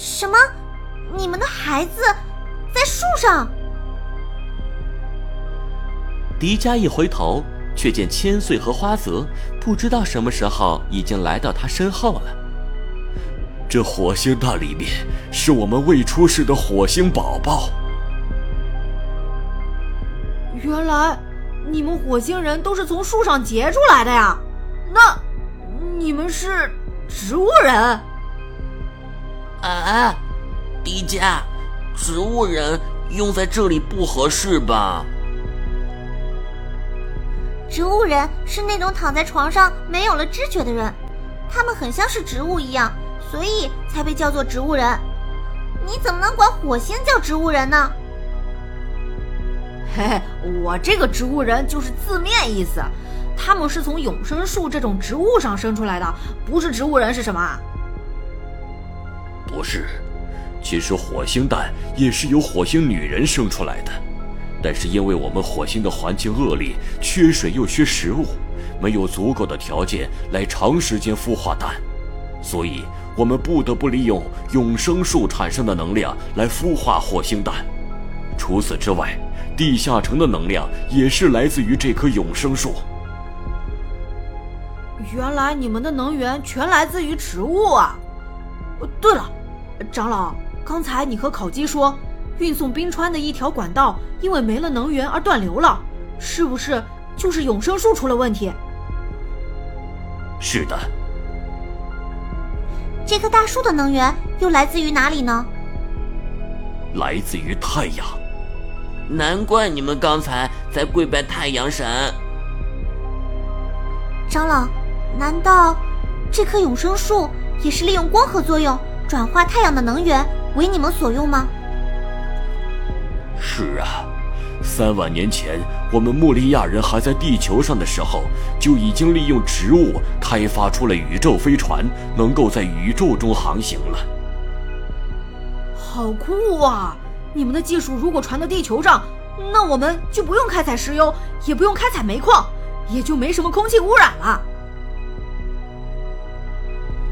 什么？你们的孩子在树上？迪迦一回头，却见千岁和花泽不知道什么时候已经来到他身后了。这火星蛋里面是我们未出世的火星宝宝。原来你们火星人都是从树上结出来的呀？那你们是植物人？啊，迪迦，植物人用在这里不合适吧？植物人是那种躺在床上没有了知觉的人，他们很像是植物一样，所以才被叫做植物人。你怎么能管火星叫植物人呢？嘿嘿，我这个植物人就是字面意思，他们是从永生树这种植物上生出来的，不是植物人是什么？不是，其实火星蛋也是由火星女人生出来的。但是因为我们火星的环境恶劣，缺水又缺食物，没有足够的条件来长时间孵化蛋，所以我们不得不利用永生树产生的能量来孵化火星蛋。除此之外，地下城的能量也是来自于这棵永生树。原来你们的能源全来自于植物啊！对了，长老，刚才你和烤鸡说。运送冰川的一条管道因为没了能源而断流了，是不是就是永生树出了问题？是的。这棵大树的能源又来自于哪里呢？来自于太阳。难怪你们刚才在跪拜太阳神。长老，难道这棵永生树也是利用光合作用转化太阳的能源为你们所用吗？是啊，三万年前我们穆利亚人还在地球上的时候，就已经利用植物开发出了宇宙飞船，能够在宇宙中航行了。好酷啊！你们的技术如果传到地球上，那我们就不用开采石油，也不用开采煤矿，也就没什么空气污染了。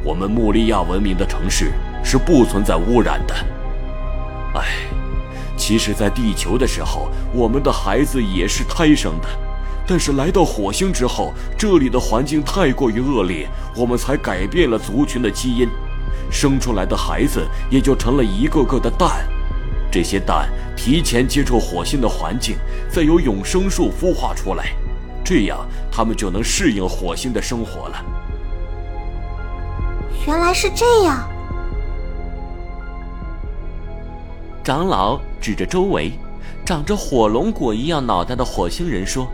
我们穆利亚文明的城市是不存在污染的。哎。其实，在地球的时候，我们的孩子也是胎生的，但是来到火星之后，这里的环境太过于恶劣，我们才改变了族群的基因，生出来的孩子也就成了一个个的蛋。这些蛋提前接触火星的环境，再由永生树孵化出来，这样他们就能适应火星的生活了。原来是这样。长老指着周围长着火龙果一样脑袋的火星人说：“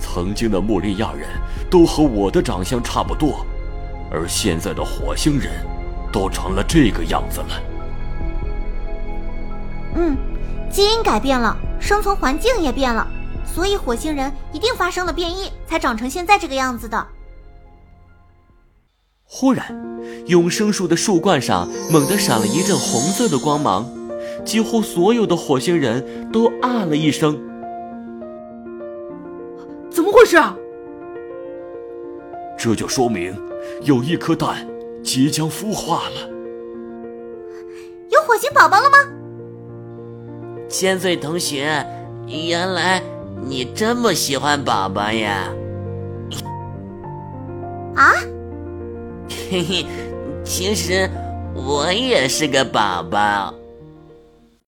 曾经的穆利亚人都和我的长相差不多，而现在的火星人都成了这个样子了。嗯，基因改变了，生存环境也变了，所以火星人一定发生了变异，才长成现在这个样子的。”忽然，永生树的树冠上猛地闪了一阵红色的光芒。几乎所有的火星人都啊了一声，怎么回事啊？这就说明有一颗蛋即将孵化了。有火星宝宝了吗？千岁同学，原来你这么喜欢宝宝呀？啊？嘿嘿，其实我也是个宝宝。